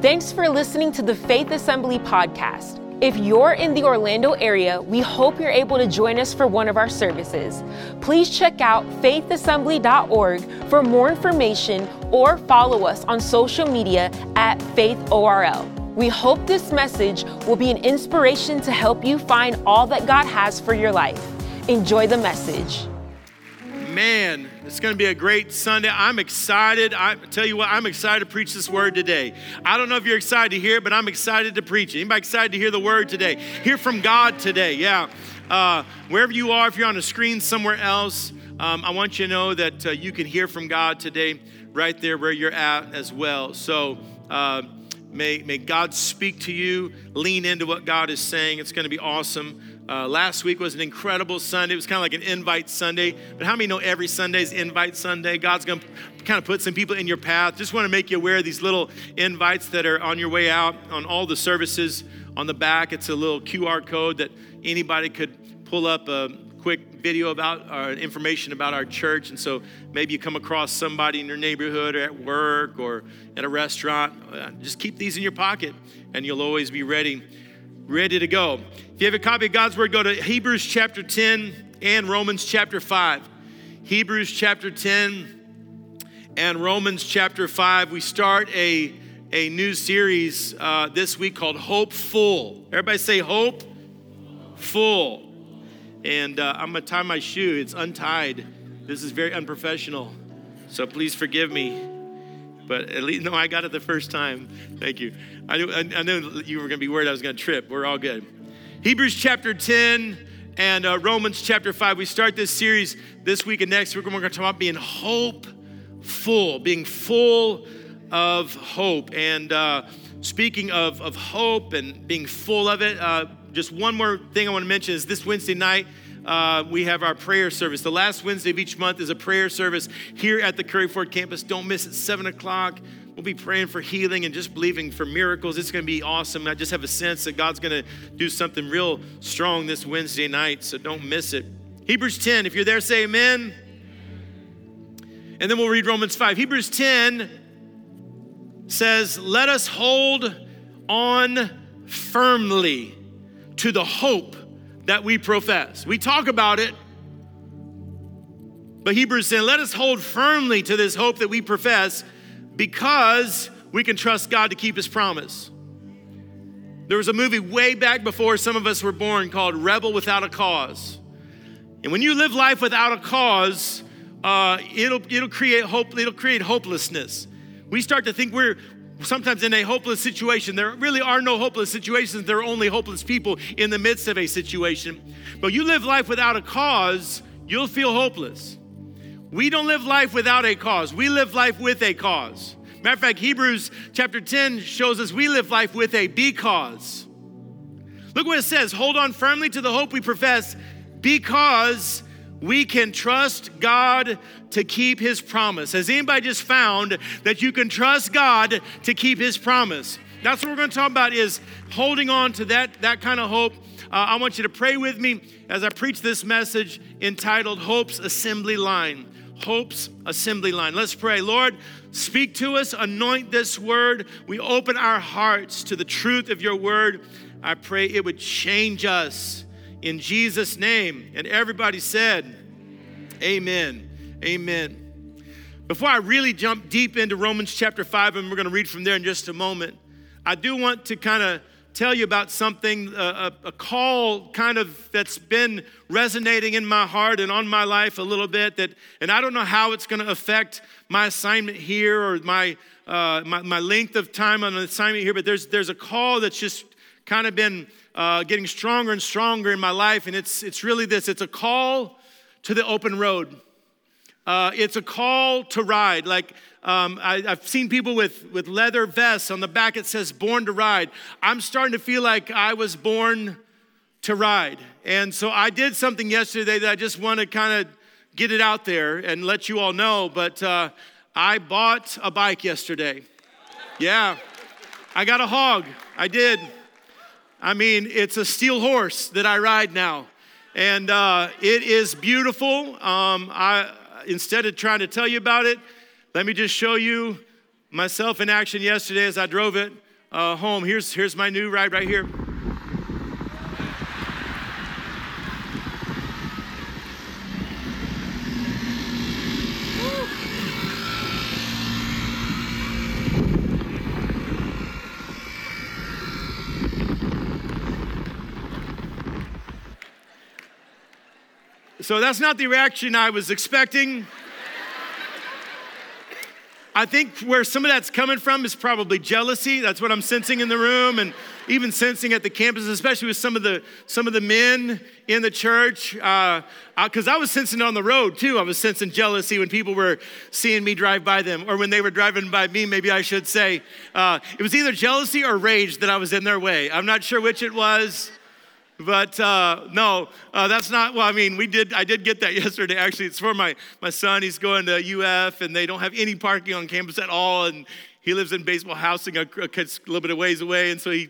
Thanks for listening to the Faith Assembly podcast. If you're in the Orlando area, we hope you're able to join us for one of our services. Please check out faithassembly.org for more information or follow us on social media at faithorl. We hope this message will be an inspiration to help you find all that God has for your life. Enjoy the message. Man, it's going to be a great Sunday. I'm excited. I tell you what, I'm excited to preach this word today. I don't know if you're excited to hear it, but I'm excited to preach it. Anybody excited to hear the word today? Hear from God today. Yeah. Uh, wherever you are, if you're on a screen somewhere else, um, I want you to know that uh, you can hear from God today right there where you're at as well. So, uh, May, may God speak to you, lean into what God is saying. It's going to be awesome. Uh, last week was an incredible Sunday. It was kind of like an invite Sunday. But how many know every Sunday is invite Sunday? God's going to kind of put some people in your path. Just want to make you aware of these little invites that are on your way out on all the services. On the back, it's a little QR code that anybody could pull up a quick video about our information about our church. And so maybe you come across somebody in your neighborhood or at work or at a restaurant. Uh, just keep these in your pocket and you'll always be ready ready to go. If you have a copy of God's Word, go to Hebrews chapter 10 and Romans chapter 5. Hebrews chapter 10 and Romans chapter 5. We start a, a new series uh, this week called Hope Full. Everybody say Hope Full. And uh, I'm going to tie my shoe, it's untied. This is very unprofessional. So please forgive me but at least no, I got it the first time. Thank you. I knew, I, knew you were going to be worried I was going to trip. We're all good. Hebrews chapter 10 and uh, Romans chapter 5. We start this series this week and next week. We're going to talk about being hopeful, being full of hope. And uh, speaking of, of hope and being full of it, uh, just one more thing I want to mention is this Wednesday night uh, we have our prayer service. The last Wednesday of each month is a prayer service here at the Curry Ford campus. Don't miss it, 7 o'clock. We'll be praying for healing and just believing for miracles. It's going to be awesome. I just have a sense that God's going to do something real strong this Wednesday night, so don't miss it. Hebrews 10, if you're there, say amen. And then we'll read Romans 5. Hebrews 10 says, Let us hold on firmly to the hope that we profess. We talk about it, but Hebrews saying, let us hold firmly to this hope that we profess because we can trust God to keep his promise. There was a movie way back before some of us were born called Rebel Without a Cause. And when you live life without a cause, uh, it'll, it'll, create hope, it'll create hopelessness. We start to think we're, sometimes in a hopeless situation. There really are no hopeless situations, there are only hopeless people in the midst of a situation. But you live life without a cause, you'll feel hopeless. We don't live life without a cause, we live life with a cause. Matter of fact, Hebrews chapter 10 shows us we live life with a because. Look what it says hold on firmly to the hope we profess because we can trust God to keep his promise. Has anybody just found that you can trust God to keep his promise? That's what we're going to talk about is holding on to that, that kind of hope. Uh, I want you to pray with me as I preach this message entitled Hope's Assembly Line. Hope's Assembly Line. Let's pray. Lord, speak to us, anoint this word. We open our hearts to the truth of your word. I pray it would change us in Jesus' name. And everybody said, Amen. Amen. Before I really jump deep into Romans chapter 5, and we're going to read from there in just a moment, I do want to kind of tell you about something, a, a, call kind of that's been resonating in my heart and on my life a little bit. That, and I don't know how it's going to affect my assignment here or my, uh, my, my length of time on an assignment here, but there's, there's a call that's just kind of been uh, getting stronger and stronger in my life. And it's, it's really this it's a call to the open road. Uh, it's a call to ride. Like um, I, have seen people with, with leather vests on the back, it says born to ride. I'm starting to feel like I was born to ride. And so I did something yesterday that I just want to kind of get it out there and let you all know. But uh, I bought a bike yesterday. Yeah, I got a hog. I did. I mean, it's a steel horse that I ride now. And uh, it is beautiful. Um, I, instead of trying to tell you about it, let me just show you myself in action yesterday as I drove it. uh, home. Here's, here's my new ride right here. So that's not the reaction I was expecting. I think where some of that's coming from is probably jealousy. That's what I'm sensing in the room, and even sensing at the campus, especially with some of the some of the men in the church. Because uh, I, I was sensing on the road too. I was sensing jealousy when people were seeing me drive by them, or when they were driving by me. Maybe I should say uh, it was either jealousy or rage that I was in their way. I'm not sure which it was. But uh, no, uh, that's not. Well, I mean, we did. I did get that yesterday. Actually, it's for my my son. He's going to UF, and they don't have any parking on campus at all. And he lives in baseball housing a, a, little bit of ways away, and so he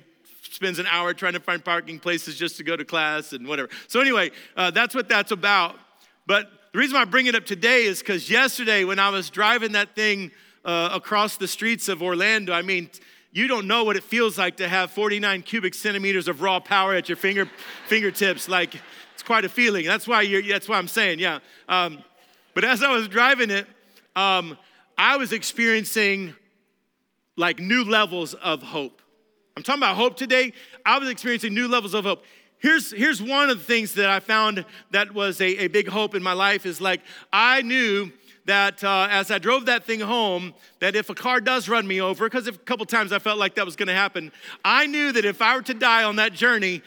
spends an hour trying to find parking places just to go to class and whatever. So anyway, uh, that's what that's about. But the reason I bring it up today is because yesterday when I was driving that thing uh, across the streets of Orlando, I mean you don't know what it feels like to have 49 cubic centimeters of raw power at your finger, fingertips. Like, it's quite a feeling. That's why, you're, that's why I'm saying, yeah. Um, but as I was driving it, um, I was experiencing like new levels of hope. I'm talking about hope today. I was experiencing new levels of hope. Here's, here's one of the things that I found that was a, a big hope in my life is like I knew that uh, as I drove that thing home, that if a car does run me over, because a couple times I felt like that was going to happen, I knew that if I were to die on that journey,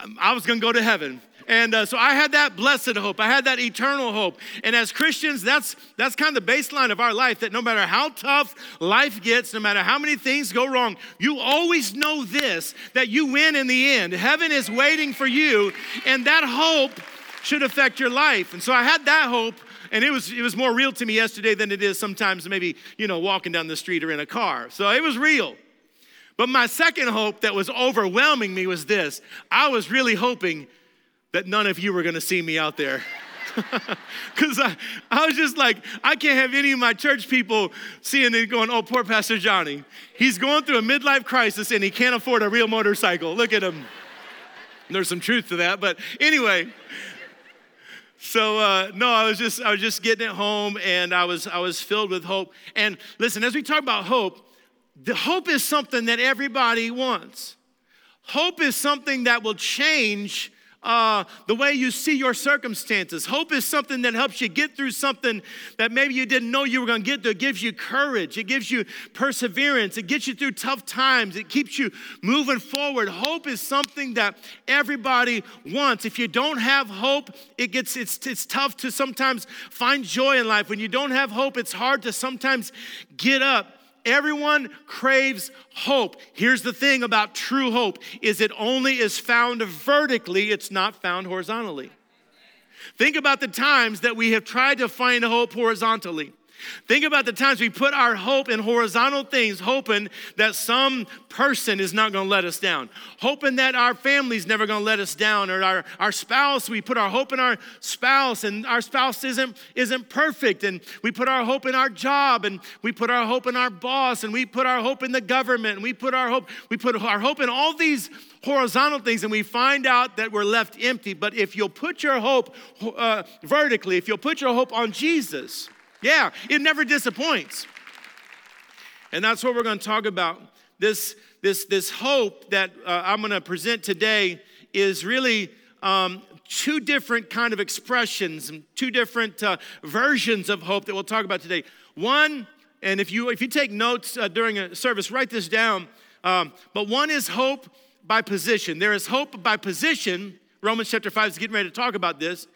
um, I was going to go to heaven. And uh, so I had that blessed hope. I had that eternal hope. And as Christians, that's that's kind of the baseline of our life. That no matter how tough life gets, no matter how many things go wrong, you always know this: that you win in the end. Heaven is waiting for you, and that hope should affect your life. And so I had that hope and it was it was more real to me yesterday than it is sometimes maybe you know walking down the street or in a car. So it was real. But my second hope that was overwhelming me was this. I was really hoping that none of you were going to see me out there. Because I, I was just like i can't have any of my church people seeing it going oh poor pastor johnnie. He's going through a midlife crisis and he can't afford a real motorcycle. Look at him. There's some truth to that but anyway so uh, no, I was just I was just getting it home, and I was I was filled with hope. And listen, as we talk about hope, the hope is something that everybody wants. Hope is something that will change uh, the way you see your circumstances. Hope is something that helps you get through something that maybe you didn't know you were going to get through. It gives you courage, it gives you perseverance, it gets you through tough times, it keeps you moving forward. Hope is something that everybody wants. If you don't have hope, it gets it's, it's tough to sometimes find joy in life. When you don't have hope, it's hard to sometimes get up Everyone craves hope. Here's the thing about true hope is it only is found vertically, it's not found horizontally. Think about the times that we have tried to find hope horizontally. Think about the times we put our hope in horizontal things, hoping that some person is not going to let us down, hoping that our family's never going to let us down, or our, our spouse, we put our hope in our spouse, and our spouse isn't, isn't perfect, and we put our hope in our job, and we put our hope in our boss, and we put our hope in the government, and we put our hope, we put our hope in all these horizontal things, and we find out that we're left empty. But if you'll put your hope uh, vertically, if you'll put your hope on Jesus, yeah, it never disappoints. And that's what we're going to talk about. This, this, this hope that uh, I'm going to present today is really um, two different kind of expressions, two different uh, versions of hope that we'll talk about today. One, and if you if you take notes uh, during a service, write this down. Um, but one is hope by position. There is hope by position. Romans chapter five is getting ready to talk about this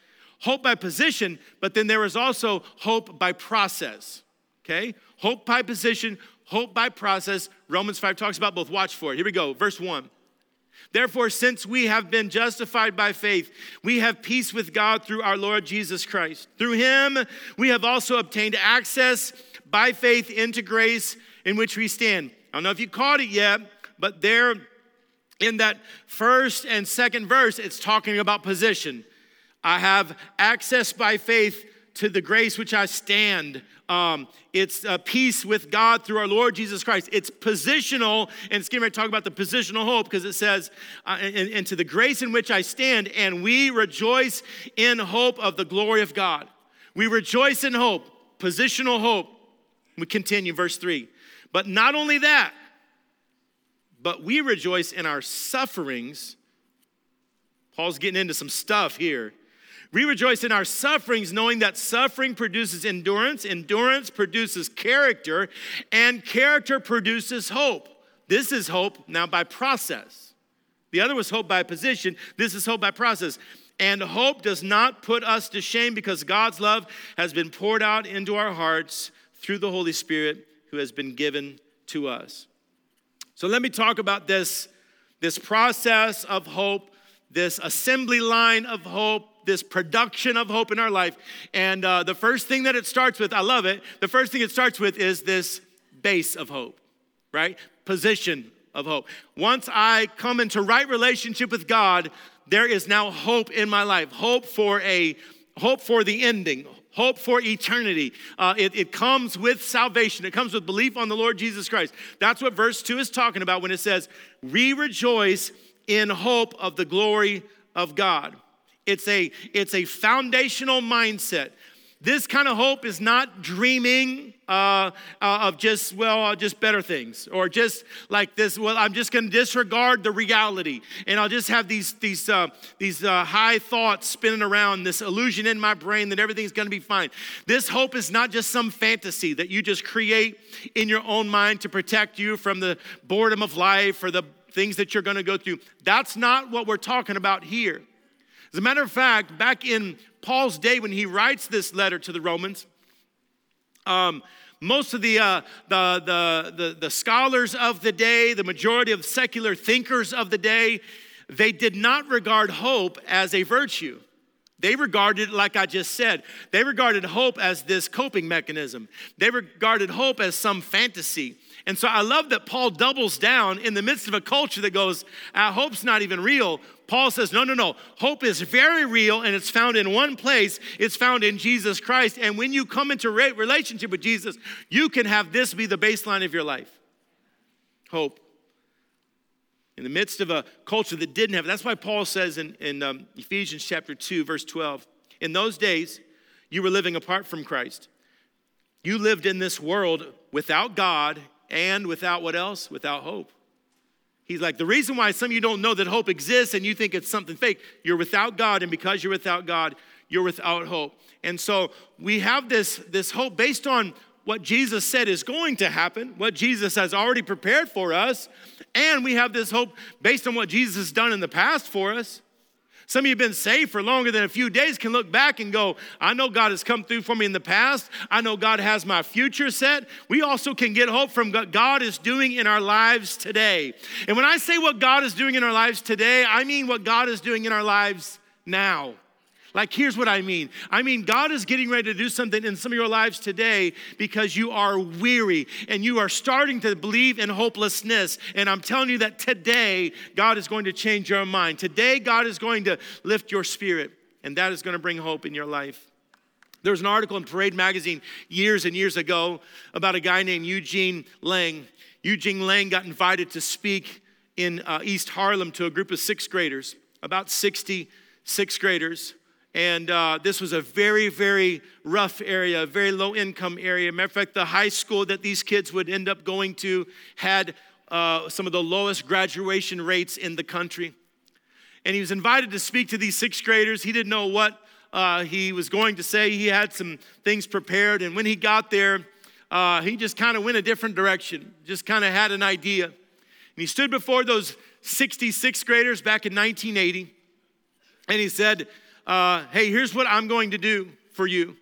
hope by position, but then there is also hope by process. Okay? Hope by position, hope by process. Romans 5 talks about both. Watch for it. Here we go. Verse 1. Therefore, since we have been justified by faith, we have peace with God through our Lord Jesus Christ. Through him, we have also obtained access by faith into grace in which we stand. I don't know if you caught it yet, but there in that first and second verse, it's talking about position. I have access by faith to the grace which I stand. Um, it's uh, peace with God through our Lord Jesus Christ. It's positional, and it's getting ready to talk about the positional hope because it says, uh, and, and to the grace in which I stand, and we rejoice in hope of the glory of God. We rejoice in hope, positional hope. We continue, verse 3. But not only that, but we rejoice in our sufferings. Paul's getting into some stuff here we rejoice in our sufferings, knowing that suffering produces endurance, endurance produces character, and character produces hope. This is hope now by process. The other was hope by position. This is hope by process. And hope does not put us to shame because God's love has been poured out into our hearts through the Holy Spirit who has been given to us. So let me talk about this, this process of hope, this assembly line of hope, this production of hope in our life. And uh, the first thing that it starts with, I love it, the first thing it starts with is this base of hope, right? Position of hope. Once I come into right relationship with God, there is now hope in my life. Hope for a hope for the ending, hope for eternity. Uh, it, it, comes with salvation, it comes with belief on the Lord Jesus Christ. That's what verse 2 is talking about when it says, We rejoice in hope of the glory of God. It's a, it's a foundational mindset. This kind of hope is not dreaming uh, uh, of just, well, uh, just better things, or just like this, well, I'm just going to disregard the reality, and I'll just have these, these, uh, these uh, high thoughts spinning around, this illusion in my brain that everything's going to be fine. This hope is not just some fantasy that you just create in your own mind to protect you from the boredom of life or the things that you're going to go through. That's not what we're talking about here. As a matter of fact, back in Paul's day when he writes this letter to the Romans, um, most of the, uh, the, the, the, the scholars of the day, the majority of secular thinkers of the day, they did not regard hope as a virtue. They regarded like I just said. They regarded hope as this coping mechanism. They regarded hope as some fantasy. And so I love that Paul doubles down in the midst of a culture that goes, ah, hope's not even real. Paul says, no, no, no. Hope is very real and it's found in one place. It's found in Jesus Christ. And when you come into relationship with Jesus, you can have this be the baseline of your life hope. In the midst of a culture that didn't have, that's why Paul says in, in um, Ephesians chapter 2, verse 12, in those days, you were living apart from Christ. You lived in this world without God and without what else? Without hope. He's like, the reason why some of you don't know that hope exists and you think it's something fake, you're without God, and because you're without God, you're without hope. And so we have this, this hope based on what Jesus said is going to happen, what Jesus has already prepared for us, and we have this hope based on what Jesus has done in the past for us. Some of you have been saved for longer than a few days can look back and go, I know God has come through for me in the past. I know God has my future set. We also can get hope from what God is doing in our lives today. And when I say what God is doing in our lives today, I mean what God is doing in our lives now. Like, here's what I mean I mean, God is getting ready to do something in some of your lives today because you are weary and you are starting to believe in hopelessness. And I'm telling you that today, God is going to change your mind. Today, God is going to lift your spirit, and that is going to bring hope in your life. There was an article in Parade magazine years and years ago about a guy named Eugene Lang. Eugene Lang got invited to speak in uh, East Harlem to a group of sixth graders, about 60 sixth graders. And uh, this was a very, very rough area, a very low income area. Matter of fact, the high school that these kids would end up going to had uh, some of the lowest graduation rates in the country. And he was invited to speak to these sixth graders. He didn't know what uh, he was going to say, he had some things prepared. And when he got there, uh, he just kind of went a different direction, just kind of had an idea. And he stood before those 66 graders back in 1980, and he said, uh, hey, here's what I'm going to do for you.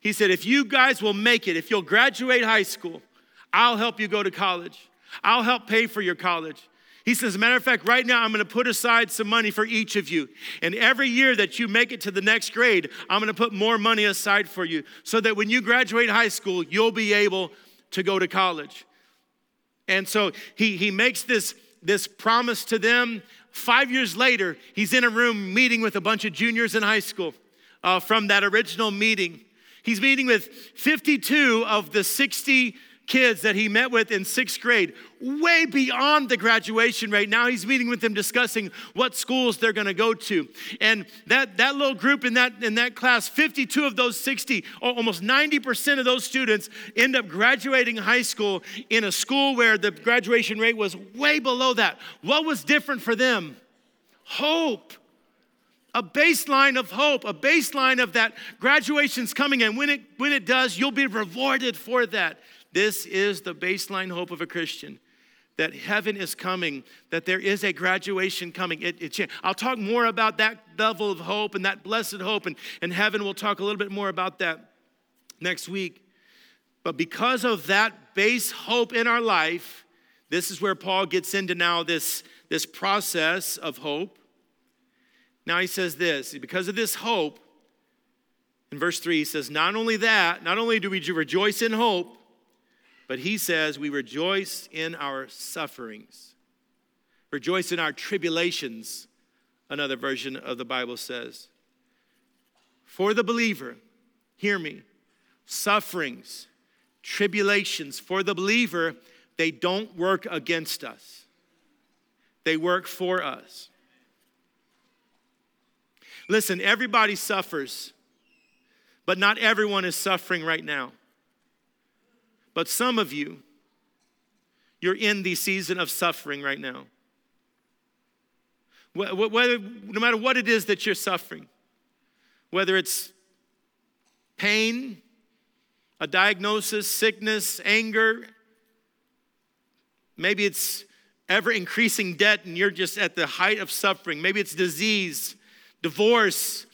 He said, if you guys will make it, if you'll graduate high school, I'll help you go to college. I'll help pay for your college. He says, as a matter of fact, right now I'm going to put aside some money for each of you. And every year that you make it to the next grade, I'm going to put more money aside for you so that when you graduate high school, you'll be able to go to college. And so he, he makes this, this promise to them Five years later, he's in a room meeting with a bunch of juniors in high school uh, from that original meeting. He's meeting with 52 of the 60 kids that he met with in sixth grade, way beyond the graduation rate. Now he's meeting with them discussing what schools they're going to go to. And that, that little group in that, in that class, 52 of those 60, almost 90% of those students end up graduating high school in a school where the graduation rate was way below that. What was different for them? Hope a baseline of hope, a baseline of that graduation's coming, and when it when it does, you'll be rewarded for that. This is the baseline hope of a Christian that heaven is coming, that there is a graduation coming. It, it, I'll talk more about that level of hope and that blessed hope, and, and heaven, we'll talk a little bit more about that next week. But because of that base hope in our life, this is where Paul gets into now this, this process of hope. Now he says this because of this hope, in verse 3, he says, Not only that, not only do we rejoice in hope, but he says we rejoice in our sufferings, rejoice in our tribulations, another version of the Bible says. For the believer, hear me, sufferings, tribulations, for the believer, they don't work against us, they work for us. Listen, everybody suffers, but not everyone is suffering right now. But some of you, you're in the season of suffering right now. Whether, no matter what it is that you're suffering, whether it's pain, a diagnosis, sickness, anger, maybe it's ever increasing debt and you're just at the height of suffering, maybe it's disease, divorce,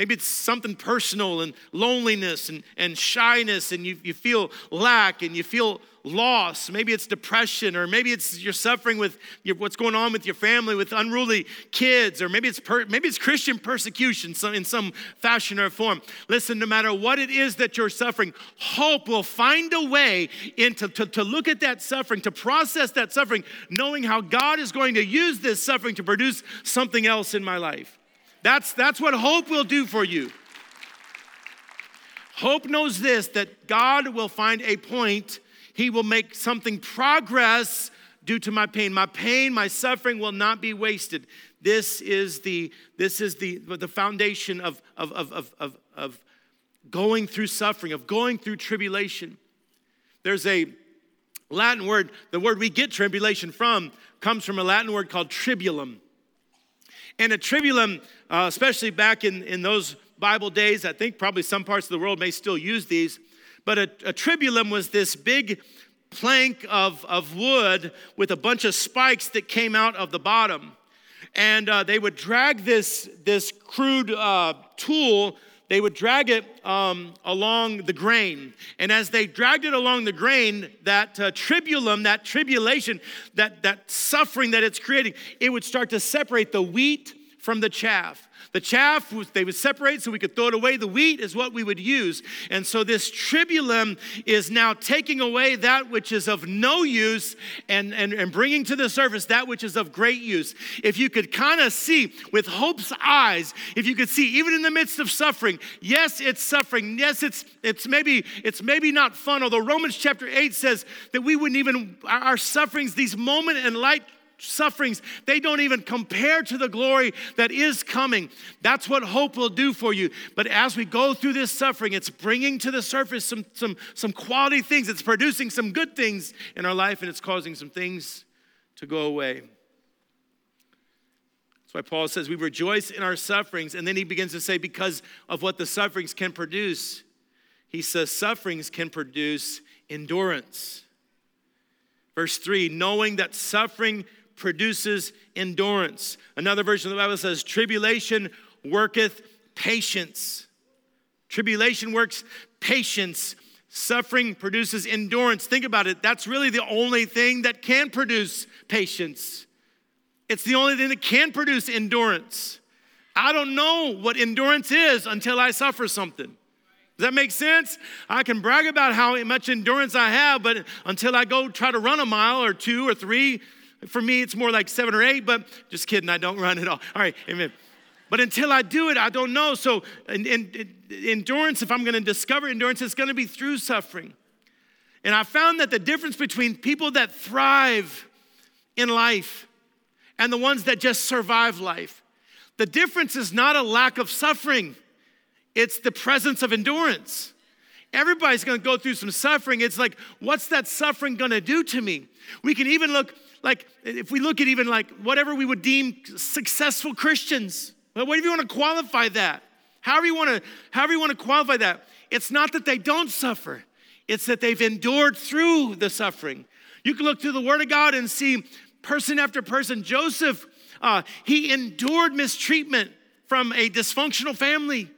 Maybe it's something personal and loneliness and, and shyness, and you, you feel lack and you feel loss. Maybe it's depression, or maybe it's you're suffering with your, what's going on with your family, with unruly kids, or maybe it's per, maybe it's Christian persecution in some fashion or form. Listen, no matter what it is that you're suffering, hope will find a way into to, to look at that suffering, to process that suffering, knowing how God is going to use this suffering to produce something else in my life. That's, that's what hope will do for you. Hope knows this that God will find a point, He will make something progress due to my pain. My pain, my suffering will not be wasted. This is the, this is the, the foundation of, of, of, of, of, of going through suffering, of going through tribulation. There's a Latin word, the word we get tribulation from comes from a Latin word called tribulum. And a tribulum, uh, especially back in, in those Bible days, I think probably some parts of the world may still use these, but a, a tribulum was this big plank of, of wood with a bunch of spikes that came out of the bottom. And uh, they would drag this, this crude uh, tool, they would drag it um, along the grain. And as they dragged it along the grain, that uh, tribulum, that tribulation, that, that suffering that it's creating, it would start to separate the wheat from the chaff. The chaff, they would separate so we could throw it away. The wheat is what we would use. And so this tribulum is now taking away that which is of no use and, and, and bringing to the surface that which is of great use. If you could kind of see with hope's eyes, if you could see even in the midst of suffering, yes, it's suffering. Yes, it's, it's, maybe, it's maybe not fun, although Romans chapter 8 says that we wouldn't even, our sufferings, these moment and light sufferings, they don't even compare to the glory that is coming. That's what hope will do for you. But as we go through this suffering, it's bringing to the surface some, some, some quality things, it's producing some good things in our life, and it's causing some things to go away. That's why Paul says we rejoice in our sufferings, and then he begins to say, because of what the sufferings can produce, he says, sufferings can produce endurance. Verse 3 knowing that suffering produces endurance. Another version of the Bible says, Tribulation worketh patience. Tribulation works patience. Suffering produces endurance. Think about it. That's really the only thing that can produce patience. It's the only thing that can produce endurance. I don't know what endurance is until I suffer something. Does that make sense? I can brag about how much endurance I have, but until I go try to run a mile or two or three, for me, it's more like seven or eight, but just kidding, I don't run at all. All right, amen. But until I do it, I don't know. So, in, endurance, if I'm going to discover endurance, it's going to be through suffering. And I found that the difference between people that thrive in life and the ones that just survive life, the difference is not a lack of suffering, it's the presence of endurance. Everybody's gonna go through some suffering. It's like, what's that suffering gonna do to me? We can even look like, if we look at even like whatever we would deem successful Christians, whatever you wanna qualify that, however you wanna, however you wanna qualify that, it's not that they don't suffer, it's that they've endured through the suffering. You can look through the Word of God and see person after person. Joseph, uh, he endured mistreatment from a dysfunctional family.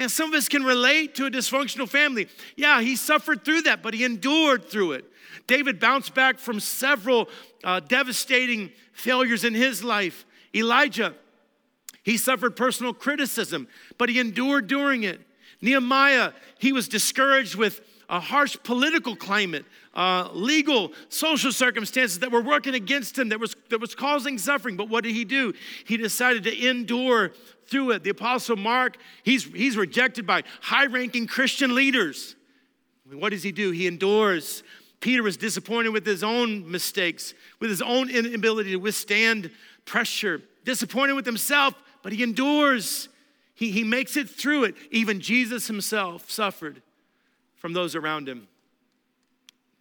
And some of us can relate to a dysfunctional family. Yeah, he suffered through that, but he endured through it. David bounced back from several uh, devastating failures in his life. Elijah, he suffered personal criticism, but he endured during it. Nehemiah, he was discouraged with a harsh political climate, uh, legal, social circumstances that were working against him, that was, that was causing suffering. But what did he do? He decided to endure through it. The Apostle Mark, he's, he's rejected by high ranking Christian leaders. What does he do? He endures. Peter was disappointed with his own mistakes, with his own inability to withstand pressure, disappointed with himself, but he endures. He, he makes it through it. Even Jesus himself suffered from those around him,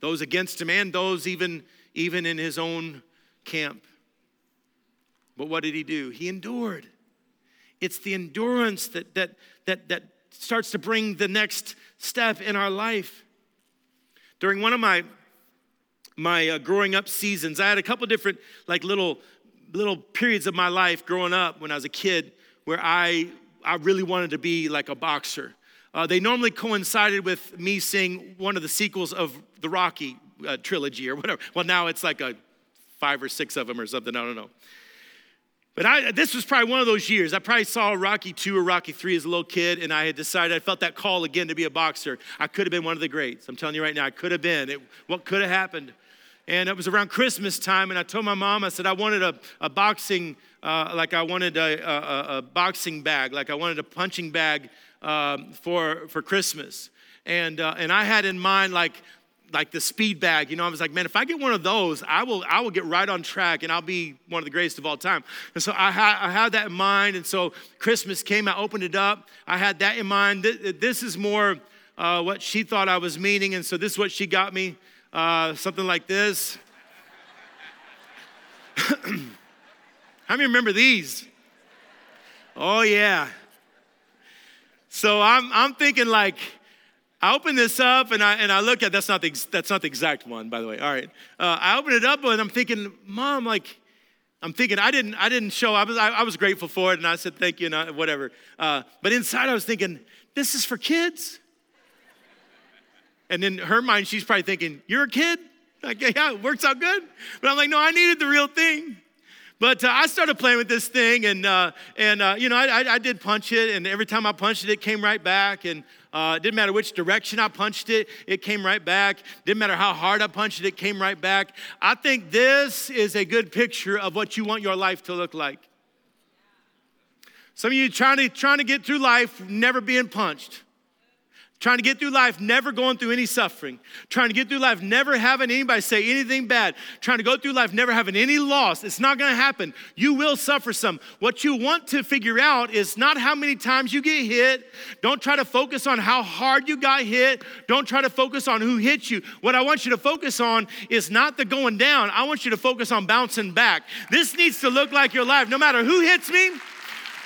those against him, and those even, even in his own camp. But what did he do? He endured. It's the endurance that, that, that, that starts to bring the next step in our life. During one of my, my uh, growing up seasons, I had a couple different, like little, little periods of my life growing up when I was a kid where I, I really wanted to be like a boxer. Uh, they normally coincided with me seeing one of the sequels of the Rocky uh, trilogy or whatever. Well, now it's like a five or six of them or something. I don't know. But I, this was probably one of those years. I probably saw Rocky 2 or Rocky 3 as a little kid, and I had decided I felt that call again to be a boxer. I could have been one of the greats. I'm telling you right now, I could have been. It, what could have happened? And it was around Christmas time, and I told my mom, I said, I wanted a, a boxing, uh, like I wanted a, a, a, boxing bag, like I wanted a punching bag um, for, for Christmas. And, uh, and I had in mind, like, like the speed bag. You know, I was like, man, if I get one of those, I will, I will get right on track and I'll be one of the greatest of all time. And so I, ha- I had that in mind. And so Christmas came, I opened it up. I had that in mind. This is more uh, what she thought I was meaning. And so this is what she got me uh, something like this. How many remember these? Oh, yeah. So I'm, I'm thinking like, I open this up and I, and I look at that's not the that's not the exact one by the way. All right, uh, I open it up and I'm thinking, Mom, like, I'm thinking I didn't I didn't show. I was I, I was grateful for it and I said thank you and I, whatever. Uh, but inside I was thinking, this is for kids. And in her mind, she's probably thinking, you're a kid. Like, yeah, it works out good. But I'm like, no, I needed the real thing. But uh, I started playing with this thing, and uh, and uh, you know, I, I, I, did punch it, and every time I punched it, it came right back, and uh, it didn't matter which direction I punched it, it came right back. Didn't matter how hard I punched it, it came right back. I think this is a good picture of what you want your life to look like. Some of you trying to trying to get through life, never being punched. Trying to get through life, never going through any suffering. Trying to get through life, never having anybody say anything bad. Trying to go through life, never having any loss. It's not gonna happen. You will suffer some. What you want to figure out is not how many times you get hit. Don't try to focus on how hard you got hit. Don't try to focus on who hit you. What I want you to focus on is not the going down. I want you to focus on bouncing back. This needs to look like your life. No matter who hits me,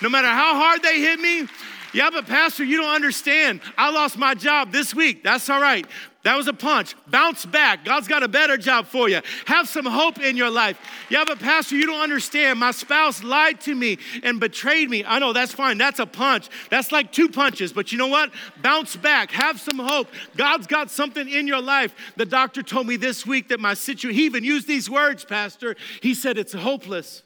no matter how hard they hit me, yeah, but Pastor, you don't understand. I lost my job this week. That's all right. That was a punch. Bounce back. God's got a better job for you. Have some hope in your life. Yeah, but Pastor, you don't understand. My spouse lied to me and betrayed me. I know that's fine. That's a punch. That's like two punches. But you know what? Bounce back. Have some hope. God's got something in your life. The doctor told me this week that my situation, he even used these words, Pastor. He said, it's hopeless.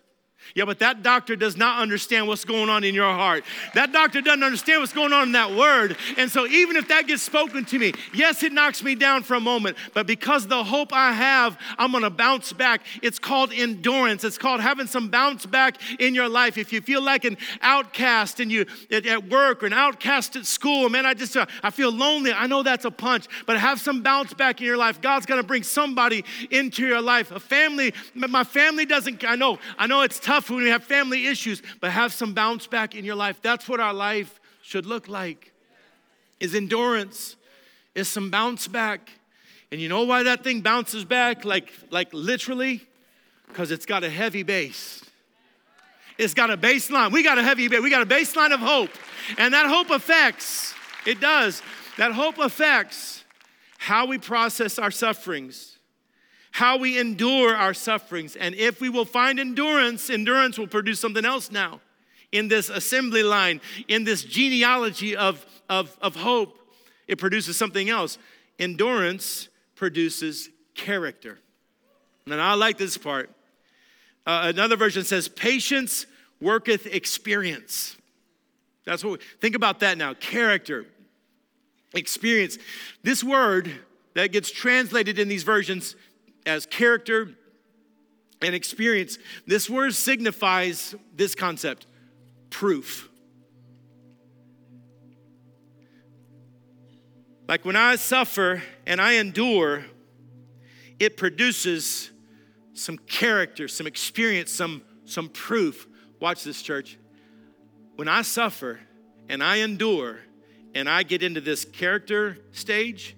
Yeah, but that doctor does not understand what's going on in your heart. That doctor doesn't understand what's going on in that word. And so, even if that gets spoken to me, yes, it knocks me down for a moment, but because the hope I have, I'm gonna bounce back. It's called endurance. It's called having some bounce back in your life. If you feel like an outcast and you at, at work or an outcast at school, man, I just uh, I feel lonely. I know that's a punch, but have some bounce back in your life. God's gonna bring somebody into your life. A family, my family doesn't. I know, I know it's tough when we have family issues, but have some bounce back in your life. That's what our life should look like. Is endurance, is some bounce back. And you know why that thing bounces back like like literally? Because it's got a heavy base. It's got a baseline. We got a heavy base. We got a baseline of hope. And that hope affects, it does. That hope affects how we process our sufferings how we endure our sufferings. And if we will find endurance, endurance will produce something else now in this assembly line, in this genealogy of, of, of hope. It produces something else. Endurance produces character. And I like this part. Uh, another version says, Patience worketh experience. That's what we think about that now. Character, experience. This word that gets translated in these versions as character and experience. This word signifies this concept proof. Like when I suffer and I endure, it produces some character, some experience, some, some proof. Watch this, church. When I suffer and I endure and I get into this character stage,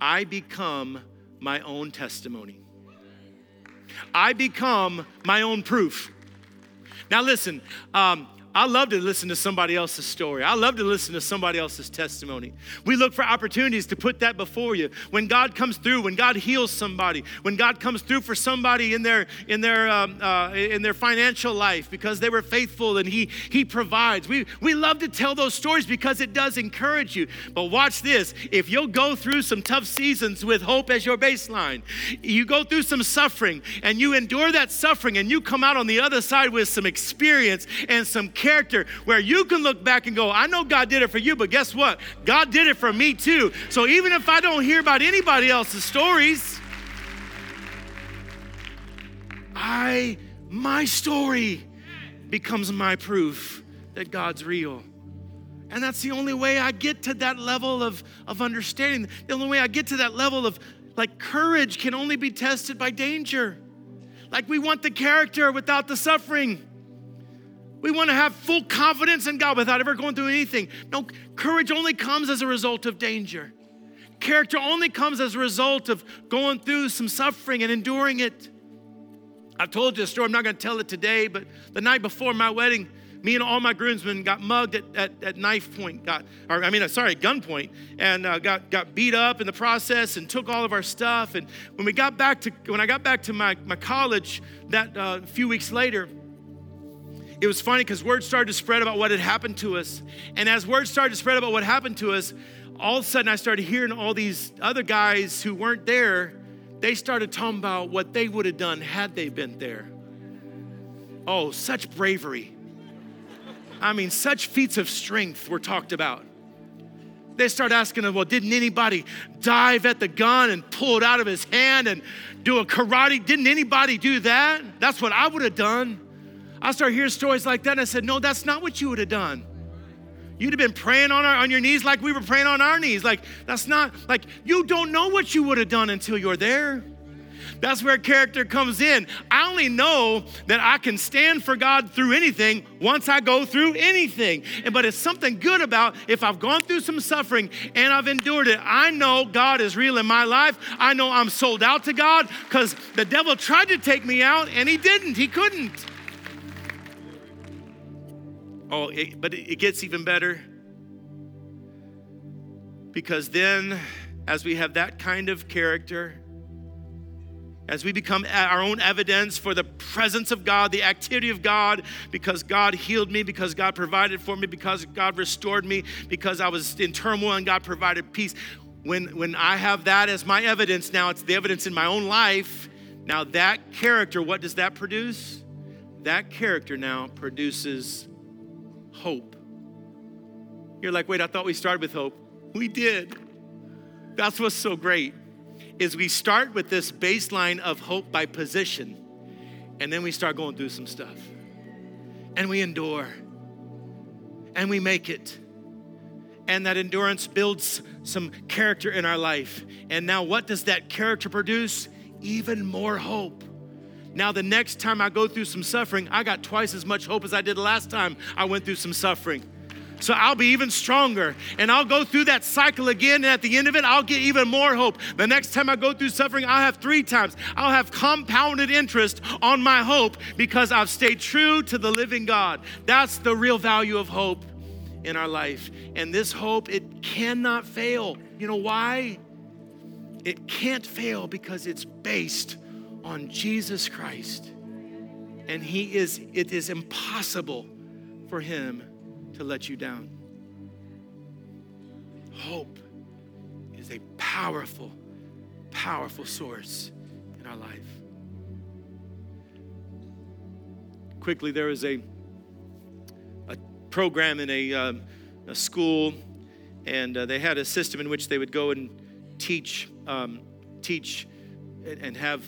I become my own testimony. I become my own proof. Now, listen, um, I love to listen to somebody else's story. I love to listen to somebody else's testimony. We look for opportunities to put that before you. When God comes through, when God heals somebody, when God comes through for somebody in their in their um, uh, in their financial life because they were faithful and He He provides. We we love to tell those stories because it does encourage you. But watch this: if you'll go through some tough seasons with hope as your baseline, you go through some suffering and you endure that suffering and you come out on the other side with some experience and some character where you can look back and go, I know God did it for you, but guess what? God did it for me too. So even if I don't hear about anybody else's stories, I, my story becomes my proof that God's real. And that's the only way I get to that level of, of understanding. The only way I get to that level of like courage can only be tested by danger. Like we want the character without the suffering. We want to have full confidence in God without ever going through anything. No, courage only comes as a result of danger. Character only comes as a result of going through some suffering and enduring it. I've told you a story, I'm not going to tell it today, but the night before my wedding, me and all my groomsmen got mugged at, at, at knife point, got, or I mean, uh, sorry, gunpoint, and uh, got, got beat up in the process and took all of our stuff. And when we got back to, when I got back to my, my college that uh, few weeks later, it was funny because word started to spread about what had happened to us. And as word started to spread about what happened to us, all of a sudden I started hearing all these other guys who weren't there, they started talking about what they would have done had they been there. Oh, such bravery. I mean, such feats of strength were talked about. They start asking, well, didn't anybody dive at the gun and pull it out of his hand and do a karate? Didn't anybody do that? That's what I would have done. I started hearing stories like that, and I said, No, that's not what you would have done. You'd have been praying on, our, on your knees like we were praying on our knees. Like, that's not, like, you don't know what you would have done until you're there. That's where character comes in. I only know that I can stand for God through anything once I go through anything. And, but it's something good about if I've gone through some suffering and I've endured it. I know God is real in my life. I know I'm sold out to God because the devil tried to take me out and he didn't. He couldn't. Oh, it, but it gets even better because then, as we have that kind of character, as we become our own evidence for the presence of God, the activity of God, because God healed me, because God provided for me, because God restored me, because I was in turmoil and God provided peace. When, when I have that as my evidence, now it's the evidence in my own life. Now, that character, what does that produce? that character now produces hope. You're like, wait, I thought we started with hope. We did. That's what's so great is we start with this baseline of hope by position and then we start going through some stuff and we endure and we make it and that endurance builds some character in our life and now what does that character produce even more hope now the next time i go through some suffering i got twice as much hope as i did last time i went through some suffering so I'll be even stronger and I'll go through that cycle again. And at the end of it, I'll get even more hope. The next time I go through suffering, I'll have three times. I'll have compounded interest on my hope because I've stayed true to the living God. That's the real value of hope in our life. And this hope, it cannot fail. You know why? It can't fail because it's based on Jesus Christ. And he is it is impossible for him to let you down. Hope is a powerful, powerful source in our life. Quickly, there was a, a program in a, um, a school, and uh, they had a system in which they would go and teach, um, teach, and, and have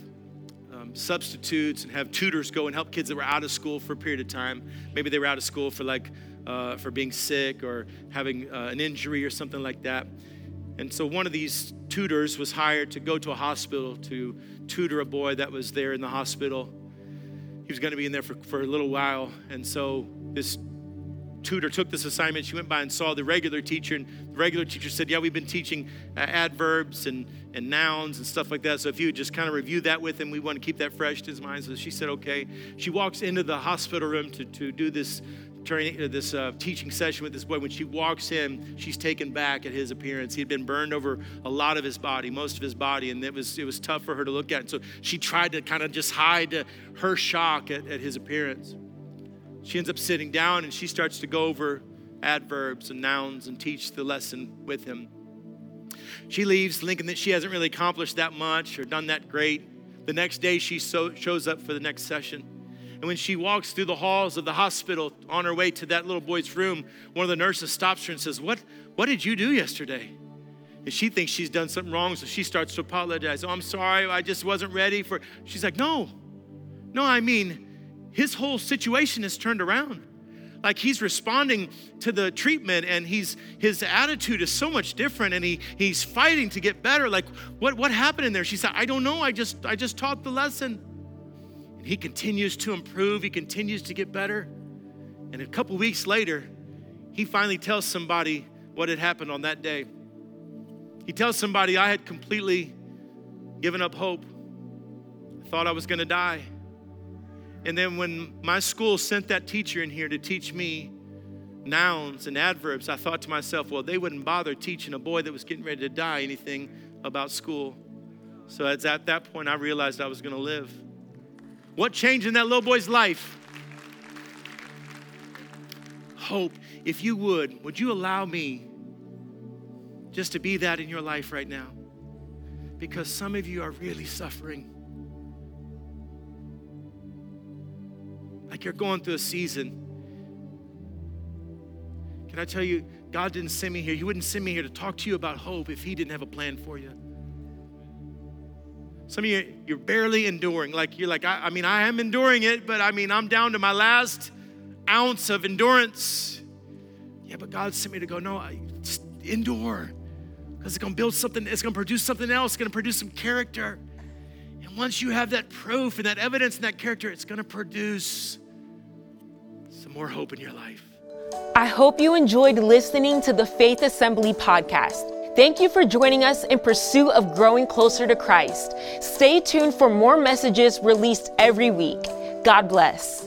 um, substitutes and have tutors go and help kids that were out of school for a period of time. Maybe they were out of school for like uh, for being sick or having uh, an injury or something like that. And so one of these tutors was hired to go to a hospital to tutor a boy that was there in the hospital. He was going to be in there for, for a little while. And so this tutor took this assignment. She went by and saw the regular teacher, and the regular teacher said, Yeah, we've been teaching uh, adverbs and, and nouns and stuff like that. So if you would just kind of review that with him, we want to keep that fresh to his mind. So she said, Okay. She walks into the hospital room to, to do this training, uh, this uh, teaching session with this boy. When she walks in, she's taken back at his appearance. He had been burned over a lot of his body, most of his body, and it was it was tough for her to look at. And so she tried to kind of just hide her shock at, at his appearance. She ends up sitting down and she starts to go over adverbs and nouns and teach the lesson with him. She leaves thinking that she hasn't really accomplished that much or done that great. The next day, she so, shows up for the next session. And when she walks through the halls of the hospital on her way to that little boy's room, one of the nurses stops her and says, What, what did you do yesterday? And she thinks she's done something wrong, so she starts to apologize. Oh, I'm sorry, I just wasn't ready for. She's like, No, no, I mean, his whole situation is turned around. Like he's responding to the treatment and he's his attitude is so much different and he he's fighting to get better. Like, what, what happened in there? She said, I don't know. I just I just taught the lesson. And he continues to improve, he continues to get better. And a couple weeks later, he finally tells somebody what had happened on that day. He tells somebody, I had completely given up hope. I thought I was going to die. And then when my school sent that teacher in here to teach me nouns and adverbs, I thought to myself, well, they wouldn't bother teaching a boy that was getting ready to die anything about school. So it's at that point I realized I was going to live. What changed in that little boy's life? Hope. If you would, would you allow me just to be that in your life right now? Because some of you are really suffering. Like you're going through a season. Can I tell you, God didn't send me here. He wouldn't send me here to talk to you about hope if He didn't have a plan for you. Some of you, you're barely enduring. Like you're like, I, I mean, I am enduring it, but I mean, I'm down to my last ounce of endurance. Yeah, but God sent me to go, no, I, just endure. Because it's gonna build something, it's gonna produce something else, it's gonna produce some character. And once you have that proof and that evidence and that character, it's gonna produce some more hope in your life. I hope you enjoyed listening to the Faith Assembly podcast. Thank you for joining us in pursuit of growing closer to Christ. Stay tuned for more messages released every week. God bless.